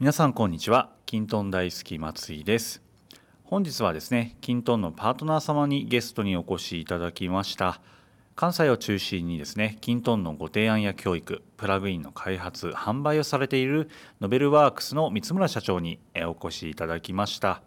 皆さんこんにちは。キントン大好き松井です。本日はですねキントンのパートナー様にゲストにお越しいただきました。関西を中心にですねキントンのご提案や教育プラグインの開発販売をされているノベルワークスの三村社長にお越しいただきました。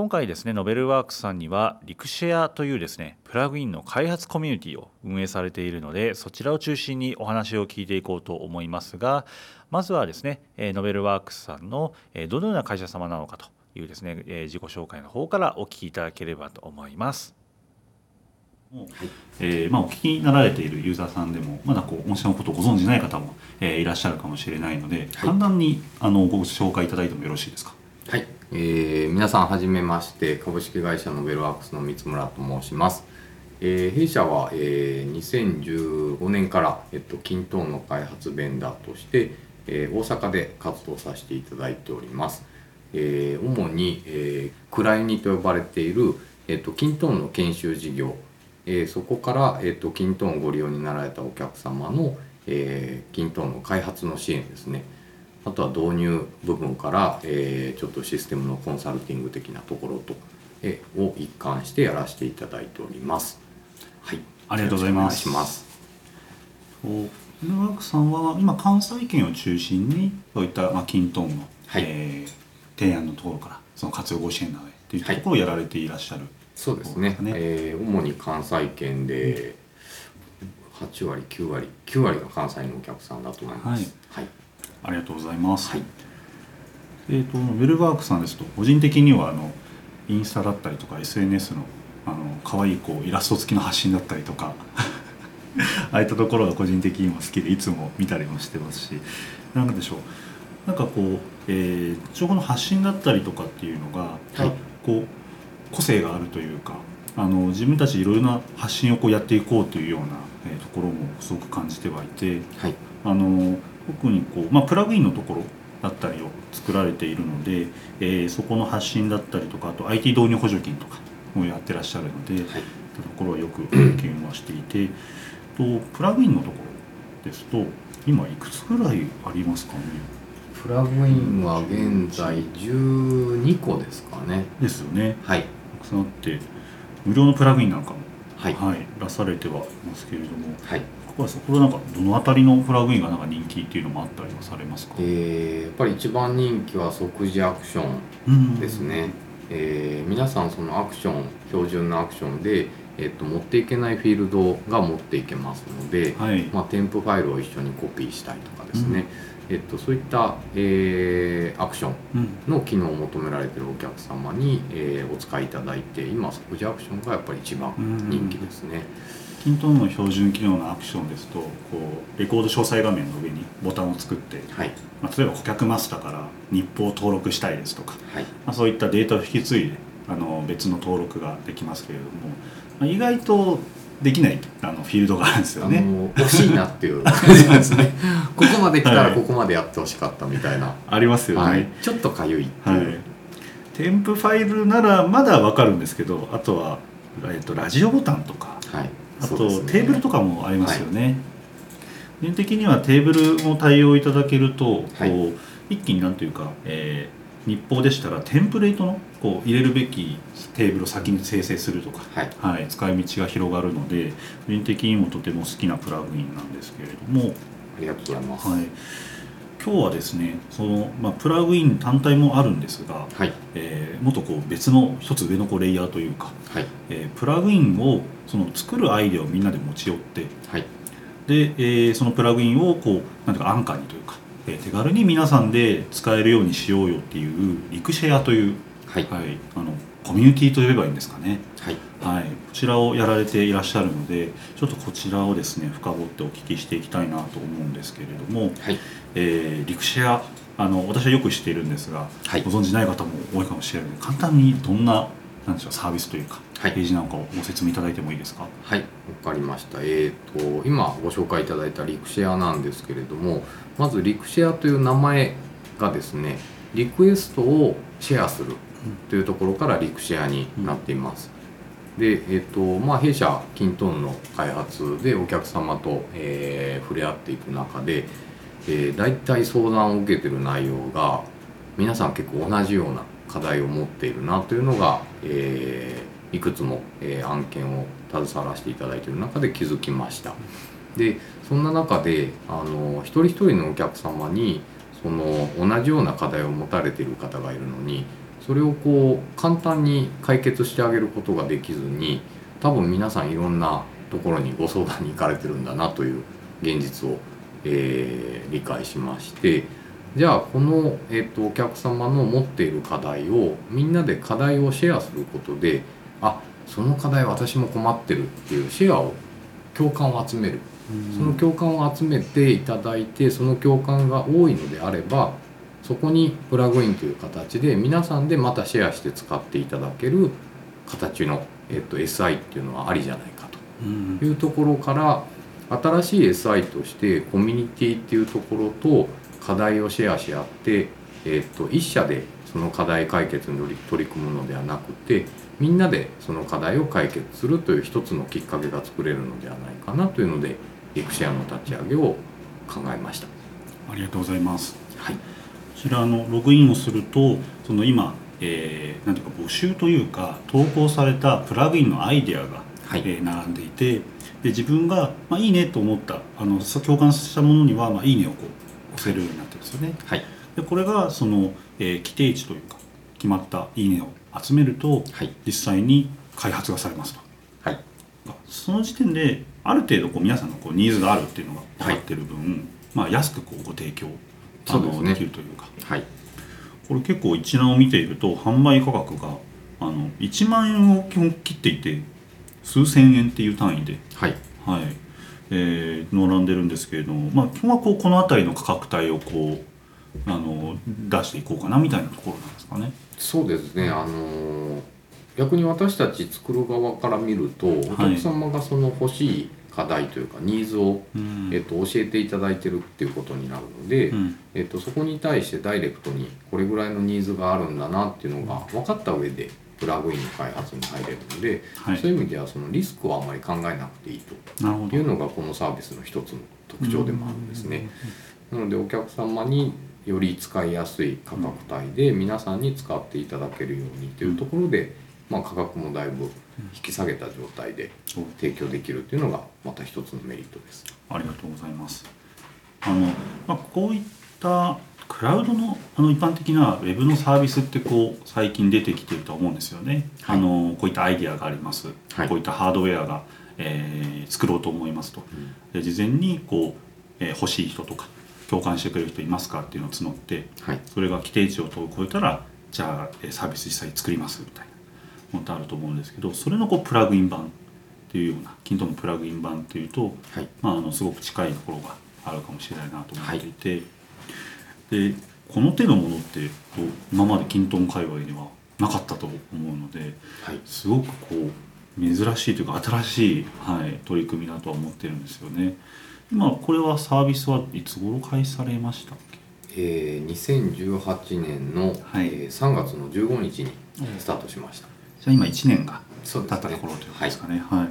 今回ですねノベルワークスさんにはリクシェアというですねプラグインの開発コミュニティを運営されているのでそちらを中心にお話を聞いていこうと思いますがまずはですねノベルワークスさんのどのような会社様なのかというですね自己紹介の方からお聞きいただければと思います。はいえーまあ、お聞きになられているユーザーさんでもまだこう御社のことをご存じない方も、えー、いらっしゃるかもしれないので、はい、簡単にあのご紹介いただいてもよろしいですか？はい、えー、皆さんはじめまして株式会社のベルワークスの三村と申します。えー、弊社は、えー、2015年から、えっと、キントーンの開発ベンダーとして、えー、大阪で活動させていただいております。えー、主に、えー、クライニと呼ばれている、えっと、キントーンの研修事業えー、そこから、えーと、キントーンをご利用になられたお客様の、えー、キントーンの開発の支援ですねあとは導入部分から、えー、ちょっとシステムのコンサルティング的なところと、えー、を一貫してやらせていただいております。はい。ありがとうございます。ます。ワークさんは今関西圏を中心にそういった、まあ、キントーンの、はい、えー、提案のところからその活用ご支援などというところをやられていらっしゃる、はいそうですね。ね、えー、主に関西圏で8割9割9割が関西のお客さんだと思います、はい、はい、ありがとうございます、はい、えーと、ウェルワークさんですと個人的にはあのインスタだったりとか SNS のあの可愛いこうイラスト付きの発信だったりとか ああいったところが個人的にも好きでいつも見たりもしてますし何でしょう。なんかこう、えー、情報の発信だったりとかっていうのが、はい、こう個性があるというかあの自分たちいろいろな発信をこうやっていこうというような、えー、ところもすごく感じてはいて、はい、あの特にこう、まあ、プラグインのところだったりを作られているので、えー、そこの発信だったりとかあと IT 導入補助金とかもやってらっしゃるので、はい、ところはよく経験はしていてとプラグインのところですと今いくつぐらいありますかね？プラグインは現在12個ですかね。ですよね。はい。たくさんあって無料のプラグインなんかも、はい、はい、出されてはいますけれども、はい、ここはそこはなんかどの辺りのプラグインがなんか人気っていうのもあったりはされますか、えー、やっぱり一番人気は即時アクションですね、えー、皆さんそのアクション標準のアクションでえっと、持っていけないフィールドが持っていけますので、はい、まあ、添付ファイルを一緒にコピーしたりとかですね、えっと、そういった、えー、アクションの機能を求められているお客様に、えー、お使いいただいて今即時アクションがやっぱり一番人気ですね。キントンの標準機能のアクションですとこうレコード詳細画面の上にボタンを作って、はい。まあ、例えば顧客マスターから日報を登録したいですとか、はい。まあ、そういったデータを引き継いであの別の登録ができますけれども、まあ、意外とできないあのフィールドがあるんですよね。惜しいなっていう。ですね。ここまで来たらここまでやってほしかったみたいな、はい、ありますよね、はい、ちょっとかゆいっていう、はい、添付ファイルならまだわかるんですけどあとは、えっと、ラジオボタンとか、はい、あと、ね、テーブルとかもありますよね。個人的にはテーブルも対応いただけると、こう一気になんというか、えー、日報でしたらテンプレートのこう入れるべきテーブルを先に生成するとか、はい、はい、使い道が広がるので個人的にもとても好きなプラグインなんですけれども。ありがとうございます、はい、今日はですねその、まあ、プラグイン単体もあるんですが、はい、えー、もっとこう別の一つ上のこうレイヤーというか、はい。えー、プラグインをその作るアイデアをみんなで持ち寄って、はい、で、えー、そのプラグインをこうなんていうか安価にというかえ手軽に皆さんで使えるようにしようよっていうリクシェアという、はい、はい、あのコミュニティと呼べばいいんですかね、はい。はい、こちらをやられていらっしゃるのでちょっとこちらをですね深掘ってお聞きしていきたいなと思うんですけれども、はい。えー、リクシェアあの私はよく知っているんですが、はい、ご存じない方も多いかもしれないので簡単にどんななんでしょうサービスというか、はい、ページなんかをご説明いただいてもいいですか？はい。わかりました。えっ、ー、と今ご紹介いただいたリクシェアなんですけれどもまずリクシェアという名前がですねリクエストをシェアするというところからリクシェアになっています、うん、で、えーとまあ、弊社キントンの開発でお客様と、えー、触れ合っていく中で、えー、大体相談を受けてる内容が皆さん結構同じような課題を持っているなというのが、えー、いくつも、えー、案件を携わらせていただいている中で気づきました。でそんな中であの一人一人のお客様にその同じような課題を持たれている方がいるのにそれをこう簡単に解決してあげることができずに多分皆さんいろんなところにご相談に行かれてるんだなという現実を、えー、理解しましてじゃあこの、えーと、お客様の持っている課題をみんなで課題をシェアすることであその課題私も困ってるっていうシェアを共感を集める。その共感を集めていただいてその共感が多いのであればそこにプラグインという形で皆さんでまたシェアして使っていただける形の、えっと、SI っていうのはありじゃないかと。いうところから新しい SI としてコミュニティっていうところと課題をシェアし合って、えっと、一社でその課題解決に取り組むのではなくてみんなでその課題を解決するという一つのきっかけが作れるのではないかなというのでエクシェアの立ち上げを考えました。ありがとうございます、はい、こちらのログインをするとその今、えー、なんていうか募集というか投稿されたプラグインのアイデアが、はい、えー、並んでいてで自分が、まあ、いいねと思ったあの共感したものには、まあ、いいねをこう押せるようになってるんですよね。はい、でこれがその、えー、規定値というか決まったいいねを集めると、はい、実際に開発がされますと。はい、その時点である程度こう皆さんのこうニーズがあるっていうのが分かってる分、はい、まあ、安くこうご提供あので,、きるというか、はい、これ結構一覧を見ていると販売価格があの1万円を基本切っていて数千円っていう単位で、はい。はい。えー、並んでるんですけれども、まあ、基本はこうこの辺りの価格帯をこうあの出していこうかなみたいなところなんですかね。そうですね。あの逆に私たち作る側から見ると、お客様がその欲しい課題というかニーズを、えっと、教えていただいてるっていうことになるので、えっと、そこに対してダイレクトにこれぐらいのニーズがあるんだなっていうのが分かった上でプラグインの開発に入れるので、はい、そういう意味ではそのリスクはあまり考えなくていいというのがこのサービスの一つの特徴でもあるんですね。なのでお客様により使いやすい価格帯で皆さんに使っていただけるようにというところで、まあ、価格もだいぶ引き下げた状態で提供できるっていうのがまた一つのメリットです。ありがとうございます。あのまあ、こういったクラウドのあの一般的なウェブのサービスってこう最近出てきてると思うんですよね。はい、あのこういったアイディアがあります。はい、こういったハードウェアが、えー、作ろうと思いますと。で事前にこう、えー、欲しい人とか共感してくれる人いますかっていうのを募って、はい、それが規定値を超えたらじゃあサービス実際作りますみたいな。もとあると思うんですけどそれのこうプラグイン版っていうようなキントのプラグイン版っていうと、はい、まあ、あのすごく近いところがあるかもしれないなと思っていて、はい、でこの手のものって今までキントン界隈にはなかったと思うので、はい、すごくこう珍しいというか新しい、はい、取り組みだとは思ってるんですよね。今これはサービスはいつ頃開始されましたっけ？えー、2018年の、はい。えー、3月の15日にスタートしました。じゃあ今1年が経ったところということですかね。はい、はい、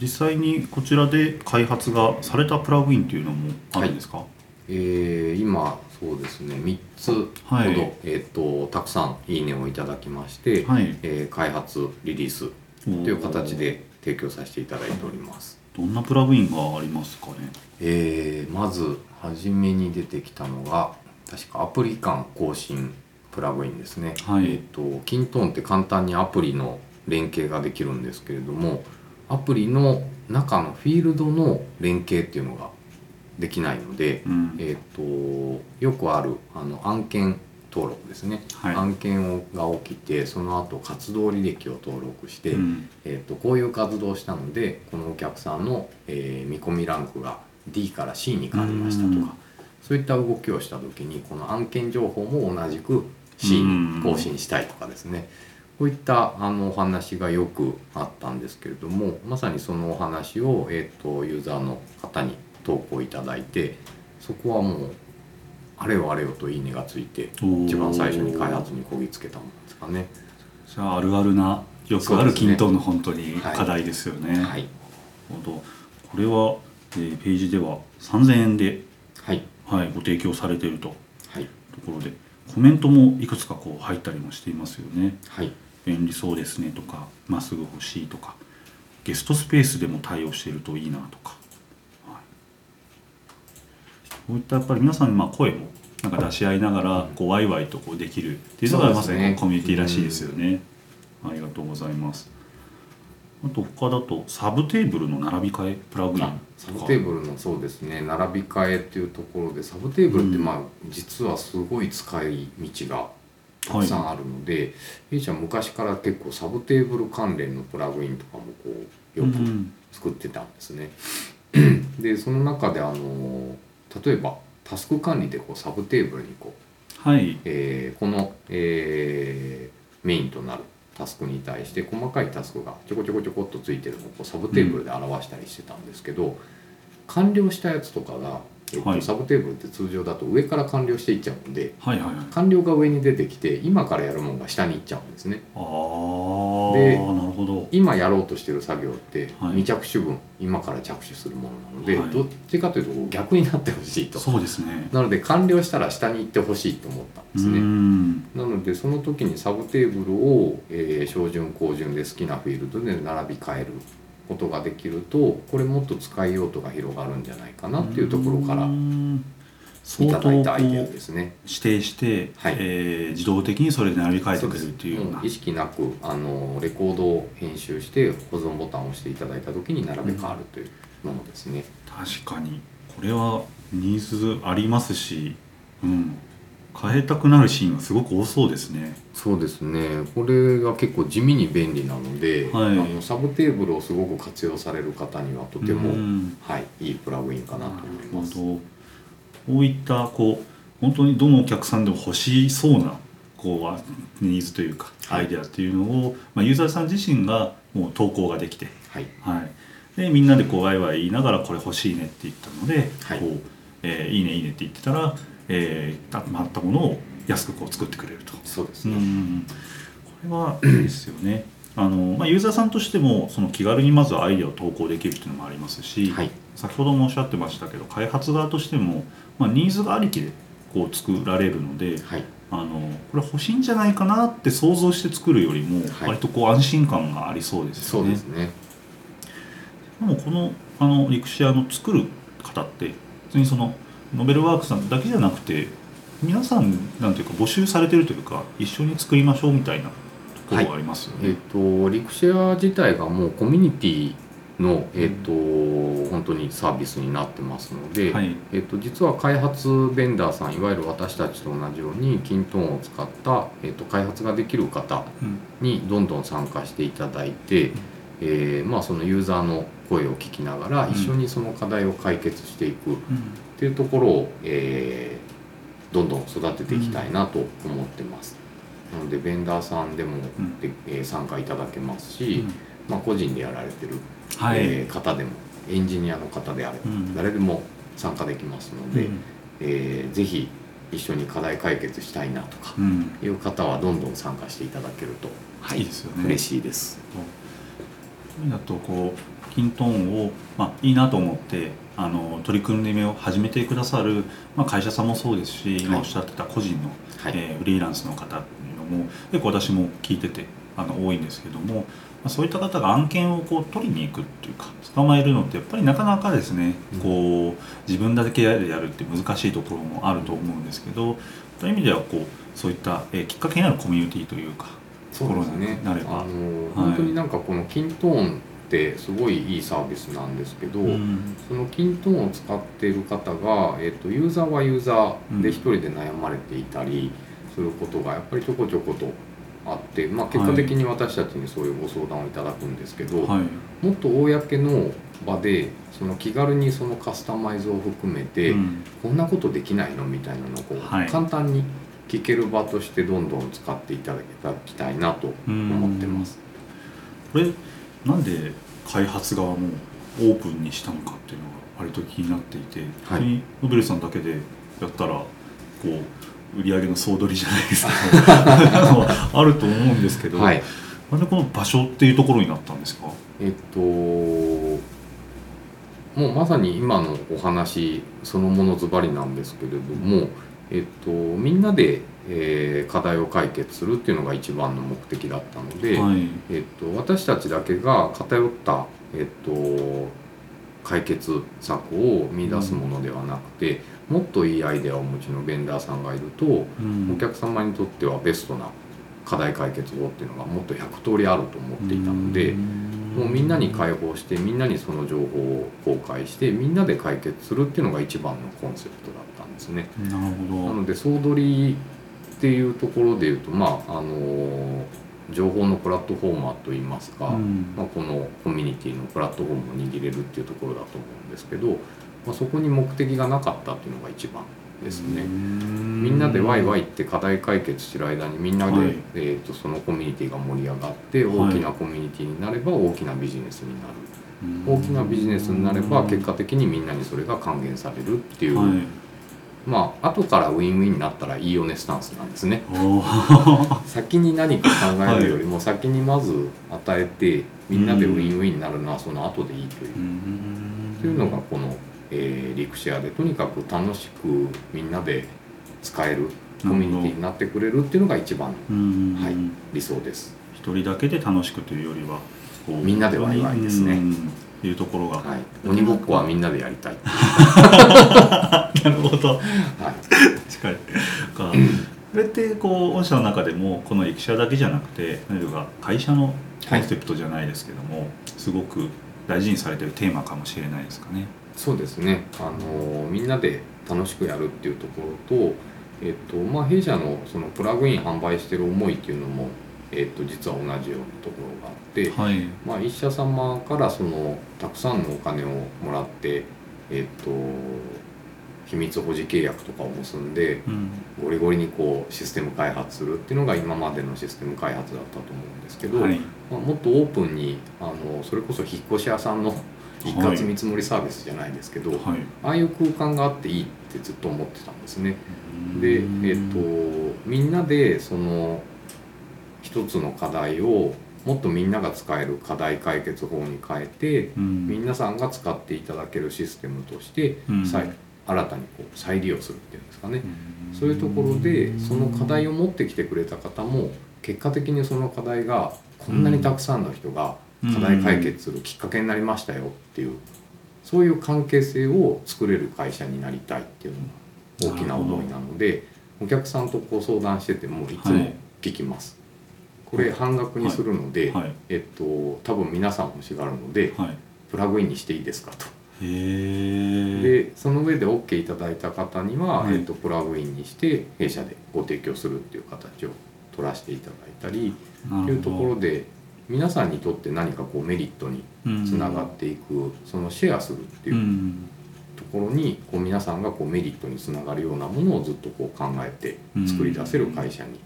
実際にこちらで開発がされたプラグインというのもあるんですか、はい、えー、今そうですね。3つほど、はい、えーと、たくさん「いいね」をいただきまして、はい、えー、開発リリースという形で提供させていただいておりますどんなプラグインがありますかね？えー、まず初めに出てきたのが確かアプリ間更新プラグインですね、はい、えっ、ー、とキントーンって簡単にアプリの連携ができるんですけれどもアプリの中のフィールドの連携っていうのができないので、うん、えーと、よくあるあの案件登録ですね、はい、案件をが起きてその後活動履歴を登録して、うん、えーと、こういう活動をしたのでこのお客さんの、えー、見込みランクが D から C に変わりましたとか、うん、そういった動きをした時にこの案件情報も同じく C に更新したいとかですね。こういったあのお話がよくあったんですけれどもまさにそのお話を、えーと、ユーザーの方に投稿いただいてそこはもうあれよあれよといいねがついて一番最初に開発にこぎつけたものですかね。じゃああるあるなよくある均等の本当に課題ですよね。はい、はい、これは、えー、ページでは3000円ではい、はい、ご提供されていると。はい。ところでコメントもいくつかこう入ったりもしていますよね。はい。便利そうですねとかまっすぐ欲しいとかゲストスペースでも対応しているといいなとか、はい、こういったやっぱり皆さんにまあ声もなんか出し合いながらこうワイワイとこうできるっていうのがまさにコミュニティらしいですよね。ありがとうございます。あと他だとサブテーブルの並び替えプラグインあサブテーブルのそうですね。並び替えっていうところでサブテーブルってうん。まあ実はすごい使い道がたくさんあるので、弊社昔から結構サブテーブル関連のプラグインとかもこうよくうん作ってたんですね。でその中であの例えばタスク管理でこうサブテーブルにこう、はい。えーこの、えーメインとなるタスクに対して細かいタスクがちょこちょこちょこっとついてるのをこうサブテーブルで表したりしてたんですけど、完了したやつとかが、えっとはい。サブテーブルって通常だと上から完了していっちゃうんではいはいはい。完了が上に出てきて今からやるものが下に行っちゃうんですね。ああでなるほど。今やろうとしてる作業ってはい。未着手分、今から着手するものなので、はい。どっちかというと逆になってほしいと。そうですね。なので完了したら下に行ってほしいと思ったんですうねん。なのでその時にサブテーブルを、えー標準高順で好きなフィールドで並び替えることができるとこれもっと使い用途が広がるんじゃないかなっていうところからうん。いただいたアイデアですね。指定して、はい。えー自動的にそれで並び替えてくれるっていうようう意識なくあのレコードを編集して保存ボタンを押していただいた時に並べ替わるというものですね。確かに。これはニーズありますし、うん、変えたくなるシーンはすごく多そうですね。そうですね。これが結構地味に便利なので、はい。あのサブテーブルをすごく活用される方にはとても、うん。はい、いいプラグインかなとな思いるます。こういったこう本当にどのお客さんでも欲しそうなこうあニーズというかはい。アイデアっていうのを、まあ、ユーザーさん自身がもう投稿ができて、はい。はい、でみんなでこうワイワイ言いながらこれ欲しいねって言ったので、はい。こうえーいいねいいねって言ってたら、えー、たまったものを安くこう作ってくれると。そうですね。うんこれはいいですよね。あのまあ、ユーザーさんとしてもその気軽にまずアイデアを投稿できるっていうのもありますし、はい先ほどもおっしゃってましたけど開発側としても、まあ、ニーズがありきでこう作られるのではいあのこれ欲しいんじゃないかなって想像して作るよりもはい割とこう安心感がありそうですよね。そうですね。でもこのあのリクシアの作る方って別にそのノベルワークさんだけじゃなくて皆さんなんていうか募集されてるというか一緒に作りましょうみたいなところがありますよね。えっ、とリクシェア自体がもうコミュニティのえっ、と本当にサービスになってますので、はい。えっと実は開発ベンダーさんいわゆる私たちと同じようにキントーンを使った、えっと開発ができる方うん。にどんどん参加していただいて、えーまあ、そのユーザーの声を聞きながらうん。一緒にその課題を解決していくっうんていうところを、えーどんどん育てていきたいなと思ってます。なのでベンダーさんでもうん。で、えー参加いただけますし、うん。まあ、個人でやられてる、はい、えー方でもエンジニアの方であれば、うん。誰でも参加できますので、うん。えーぜひ一緒に課題解決したいなとかうん。いう方はどんどん参加していただけると、はい。いですよね。嬉しいです。だとこうキントーンを、まあ、いいなと思ってあの取り組みを始めてくださる、まあ、会社さんもそうですし今おっしゃってた個人の、はい。えーフリーランスの方っていうのも結構私も聞いててあの多いんですけども、まあ、そういった方が案件をこう取りに行くっていうか捕まえるのってやっぱりなかなかですね、うん。こう自分だけでやるって難しいところもあると思うんですけどそういう意味ではこうそういった、えーきっかけになるコミュニティというかところになれば。あの、本当になんかこのキントーンってすごいいいサービスなんですけど、うん。そのキントーンを使っている方が、えっとユーザーはユーザーで一人で悩まれていたりすることがやっぱりちょこちょことあって、まあ、結果的に私たちにそういうご相談をいただくんですけど、はい。もっと公の場でその気軽にそのカスタマイズを含めて、うん。こんなことできないのみたいなのをこう、はい。簡単に聞ける場としてどんどん使っていただきたいなと思ってます。これなんで開発側もオープンにしたのかっていうのが割と気になっていて、はい。ノベルさんだけでやったらこう売り上げの総取りじゃないですけど あると思うんですけど、はい。なんでこの場所っていうところになったんですか？えっともうまさに今のお話そのものズバリなんですけれども、えっと、みんなで、えー課題を解決するっていうのが一番の目的だったので、はい。えっと、私たちだけが偏った、えっと、解決策を見出すものではなくて、もっといいアイデアをお持ちのベンダーさんがいると、うん。お客様にとってはベストな課題解決法っていうのがもっと100通りあると思っていたので、もうみんなに開放してみんなにその情報を公開してみんなで解決するっていうのが一番のコンセプトだったんですね。なるほど。なので総取りっていうところでいうとまああの情報のプラットフォーマーといいますか、うん。まあ、このコミュニティのプラットフォームを握れるっていうところだと思うんですけど、まあ、そこに目的がなかったっていうのが一番ですね。みんなでワイワイって課題解決してる間にみんなで、はい。えー、とそのコミュニティが盛り上がってはい。大きなコミュニティになれば大きなビジネスになる、うん。大きなビジネスになれば結果的にみんなにそれが還元されるっていう、はいまあ後からウィンウィンになったらいいよねスタンスなんですね。先に何か考えるよりも先にまず与えてみんなでウィンウィンになるのはその後でいいという。う。んというのがこの、えーリクシェアでとにかく楽しくみんなで使えるコミュニティになってくれるっていうのが一番はい理想です。一人だけで楽しくというよりはみんなでワイワイですね。うんいうところが、はい、鬼ごっこはみんなでやりたい。なるほど。はい、近い。か。これってこう御社の中でもこの駅舎だけじゃなくて何か会社のコンセプトじゃないですけども、すごく大事にされてるテーマかもしれないですかね。そうですね。あのみんなで楽しくやるっていうところと、えっとまあ弊社のそのプラグイン販売してる思いっていうのも、えっと実は同じようなところがあはい、まあ一社様からそのたくさんのお金をもらって、えっと秘密保持契約とかを結んでうん。ゴリゴリにこうシステム開発するっていうのが今までのシステム開発だったと思うんですけど、はい。まあ、もっとオープンにあのそれこそ引っ越し屋さんの一括見積もりサービスじゃないですけど、はい。ああいう空間があっていいってずっと思ってたんですね。で、えっとみんなでその一つの課題をもっとみんなが使える課題解決法に変えて、うん。皆さんが使っていただけるシステムとして、うん。再新たにこう再利用するっていうんですかね。うん。そういうところでその課題を持ってきてくれた方も結果的にその課題がこんなにたくさんの人が課題解決するきっかけになりましたよっていうそういう関係性を作れる会社になりたいっていうのが大きな思いなのでお客さんとこう相談しててもいつもはい聞きます。これ半額にするので、はい。えっと多分皆さん欲しがるのではい。プラグインにしていいですかと。でその上で OK いただいた方には、はい。えっとプラグインにして弊社でご提供するっていう形を取らせていただいたりというところで皆さんにとって何かこうメリットにつながっていく、そのシェアするってういうん。ところにこう皆さんがこうメリットにつながるようなものをずっとこう考えて作り出せる会社に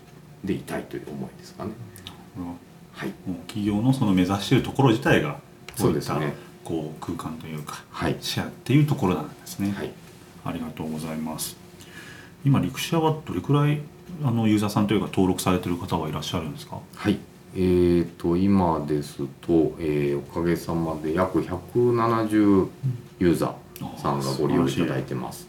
でいたいという思いですかね。はい、もう企業のその目指しているところ自体がそうですね。こいったこう空間というかはい、シェアっていうところなんですね、はい。ありがとうございます。今陸シェアはどれくらいあのユーザーさんというか登録されてる方はいらっしゃるんですか？はい。えー、と今ですと、えーおかげさまで約170ユーザーさんがご利用いただいてます。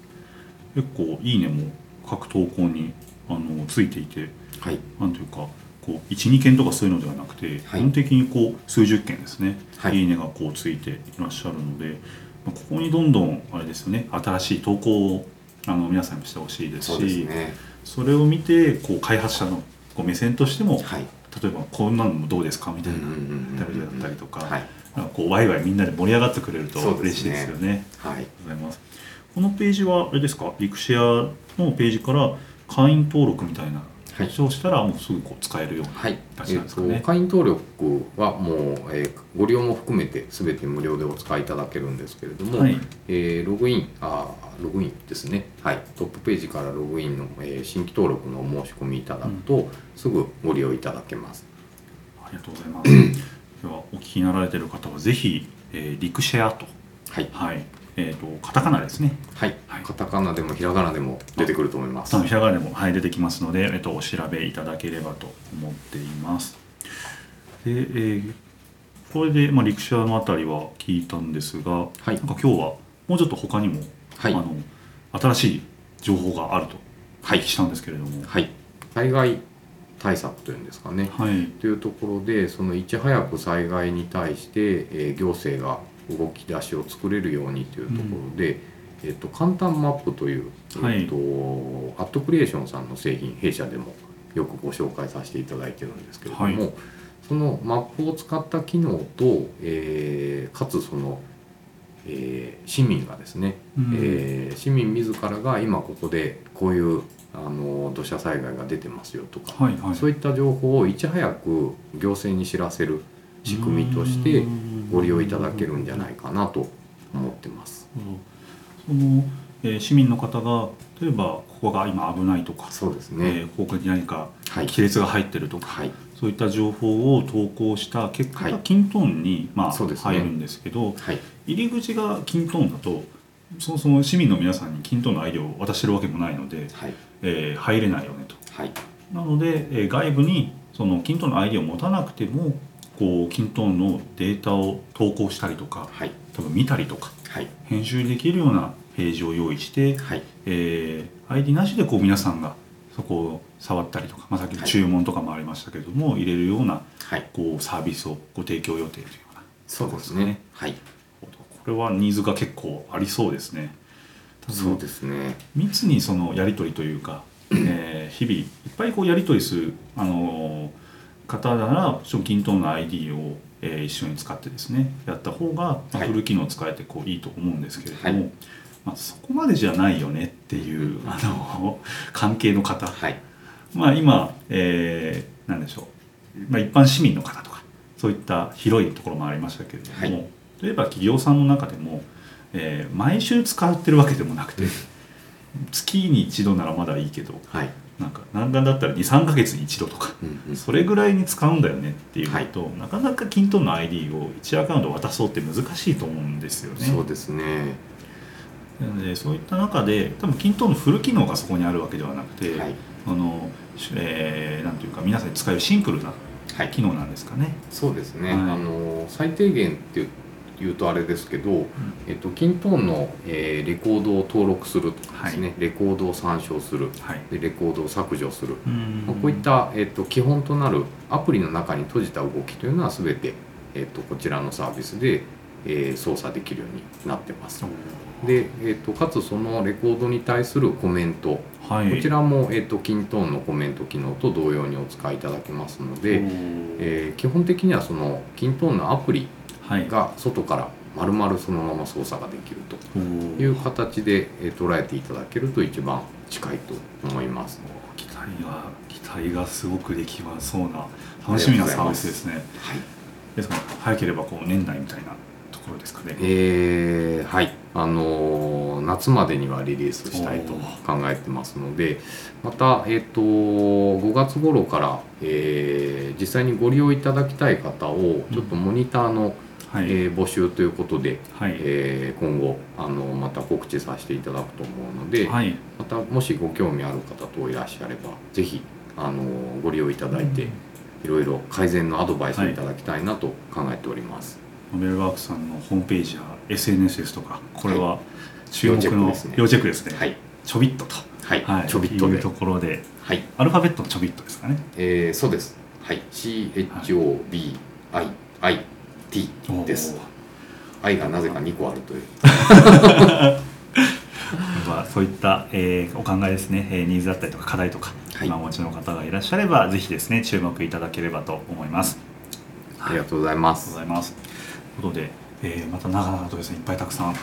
結構いいねも各投稿にあのついていてはい。なんというかこう12件とかそういうのではなくて、はい基本的にこう数十件ですね、はいい、いねがこうついていらっしゃるので、まあここにどんどんあれですよね新しい投稿をあの皆さんにしてほしいですしね。それを見てこう開発者のこう目線としても、はい。例えばこんなのもどうですかみたいなうんうんうんうんタイプだったりとか,、はい。なんかこうワイワイみんなで盛り上がってくれると嬉しいですよね。はい。ありがとうございます。このページはあれですか、リクシェアのページから会員登録みたいなはい。をしたらもうすぐこう使えるようなはい。形なんですかね。えーと会員登録はもう、えーご利用も含めて全て無料でお使いいただけるんですけれども、はい。えーログインあーログインですね、はい、トップページからログインの、えー新規登録のお申し込みいただくと、すぐご利用いただけます。ありがとうございます。ではお聞きになられている方はぜひ、えーリクシェアと、はい、はい、えっ、とカタカナですね。はい。はい。カタカナでもひらがなでも出てくると思います。あのひらがなでも、はい、出てきますので、えっと、お調べいただければと思っています。で、えーこれで、まあ、陸シアのあたりは聞いたんですが、はい。なんか今日はもうちょっと他にも、はい。あの新しい情報があるとお聞きしたんですけれども、はい、災害対策というんですかね、はい、というところでそのいち早く災害に対して、えー行政が動き出しを作れるようにというところで、えっと簡単マップという、はいえっとアットクリエーションさんの製品弊社でもよくご紹介させていただいてるんですけれども、はい。そのマップを使った機能と、えーかつその、えー市民がですね、うん。えー市民自らが今ここでこういうあの土砂災害が出てますよとか、はいはい。そういった情報をいち早く行政に知らせる仕組みとしてご利用いただけるんじゃないかなと思ってます。その、えー市民の方が例えばここが今危ないとか、そうですえね。ーここに何かはい。亀裂が入ってるとか、はい。そういった情報を投稿した結果がはいキントーンに、まあ、そうですね入るんですけどはい。入り口がキントーンだとそもそも市民の皆さんにキントーンのアイデアを渡してるわけもないので、はい。えー入れないよねと。はい。なので、えー外部にそのキントーンのアイデアを持たなくてもこうキントーンのデータを投稿したりとかはい。多分見たりとかはい。編集できるようなページを用意して、はい。えー ID なしでこう皆さんがそこを触ったりとか、まあ、さっきの注文とかもありましたけれども、入れるようなはい。こうサービスをご提供予定というようなそうですね。はい。これはニーズが結構ありそうですね。そうですね。密にそのやり取りというか、えー日々いっぱいこうやり取りする、あのー方なら賞金等の ID を、えー一緒に使ってですねやった方が、まあはい。フル機能使えてこういいと思うんですけれども、はい。まあ、そこまでじゃないよねっていうあの関係の方、はい。まあ、今、えーなんでしょう、まあ、一般市民の方とかそういった広いところもありましたけれども、はい。例えば企業さんの中でも、えー毎週使ってるわけでもなくて月に一度ならまだいいけどはい。なんか何だったら23か月に一度とかうんうん。それぐらいに使うんだよねっていうのと、なかなかキントンの ID を1アカウント渡そうって難しいと思うんですよね。そうですね。なのでそういった中で多分キントンのフル機能がそこにあるわけではなくて、はい。あの、えーなんていうか皆さんに使えるシンプルなはい。機能なんですかね。そうですね、はいあの最低限っていう言うとあれですけど、えっと、キントーンの、えーレコードを登録するとかですね、レコードを参照するはい。でレコードを削除する、うん。まあこういった、えっと、基本となるアプリの中に閉じた動きというのは全て、えっと、こちらのサービスで、えー操作できるようになってます。で、えっと、かつそのレコードに対するコメント。はい。こちらも、えっと、キントーンのコメント機能と同様にお使いいただけますので、えー基本的にはそのキントーンのアプリはい。が外から丸々そのまま操作ができるという形でえー捉えていただけると一番近いと思います。期待が期待がすごくできまそうな楽しみなサービスですね。はい、ですから早ければこう年内みたいなところですかね。えーはいあのー夏までにはリリースしたいと考えてますのでまた、えー、と5月頃から、えー実際にご利用いただきたい方をちょっとモニターの、はい。えー募集ということで、はい。えー今後あのまた告知させていただくと思うので、はい。またもしご興味ある方等いらっしゃればぜひあのご利用いただいて、いろいろ改善のアドバイスをいただきたいなと考えております。ノベルワークさんのホームページや SNS ですとかこれは注目要チェックのですね要チェックですね。はい、ちょびっとと。はいはい。ちょびっとでいうところではい、アルファベットのちょびっとですかね。えーそうです。はい、C H O B I I T ですおー。I がなぜか2個あるという。まあ、そういった、えーお考えですね、えーニーズだったりとか課題とか、はい今お持ちの方がいらっしゃればぜひですね注目いただければと思います。ありがとうございまありがとうす。ございます。ということで、えーまた長々とですねいっぱいたくさん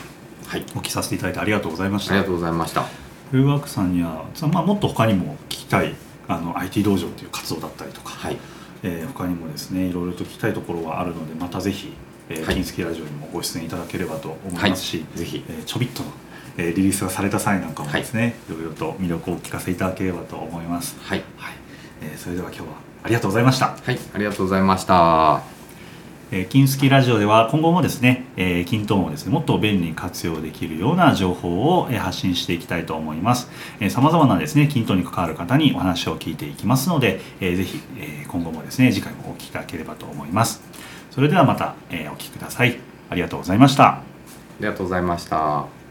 はい、お聞きさせていただいてありがとうございました。ありがとうございました。フルワークさんには、まあ、もっと他にも聞きたいあの IT 道場という活動だったりとか、はい、えー他にもですねいろいろと聞きたいところはあるのでまたぜひ、えーはい。金スキラジオにもご出演いただければと思いますし、ぜひ。えーちょびっとの、えーリリースがされた際なんかもですね、い、ろいろと魅力をお聞かせいただければと思います。はい、はい。えーそれでは今日はありがとうございました。はい、ありがとうございました。え金スキラジオでは今後もですね、えー、金トーンをですねもっと便利に活用できるような情報を、え発信していきたいと思います。さまざまなですね金等に関わる方にお話を聞いていきますので、えーぜひ、え今後もですね次回もお聞きいただければと思います。それではまた、えお聴きくださいありがとうございましたありがとうございました。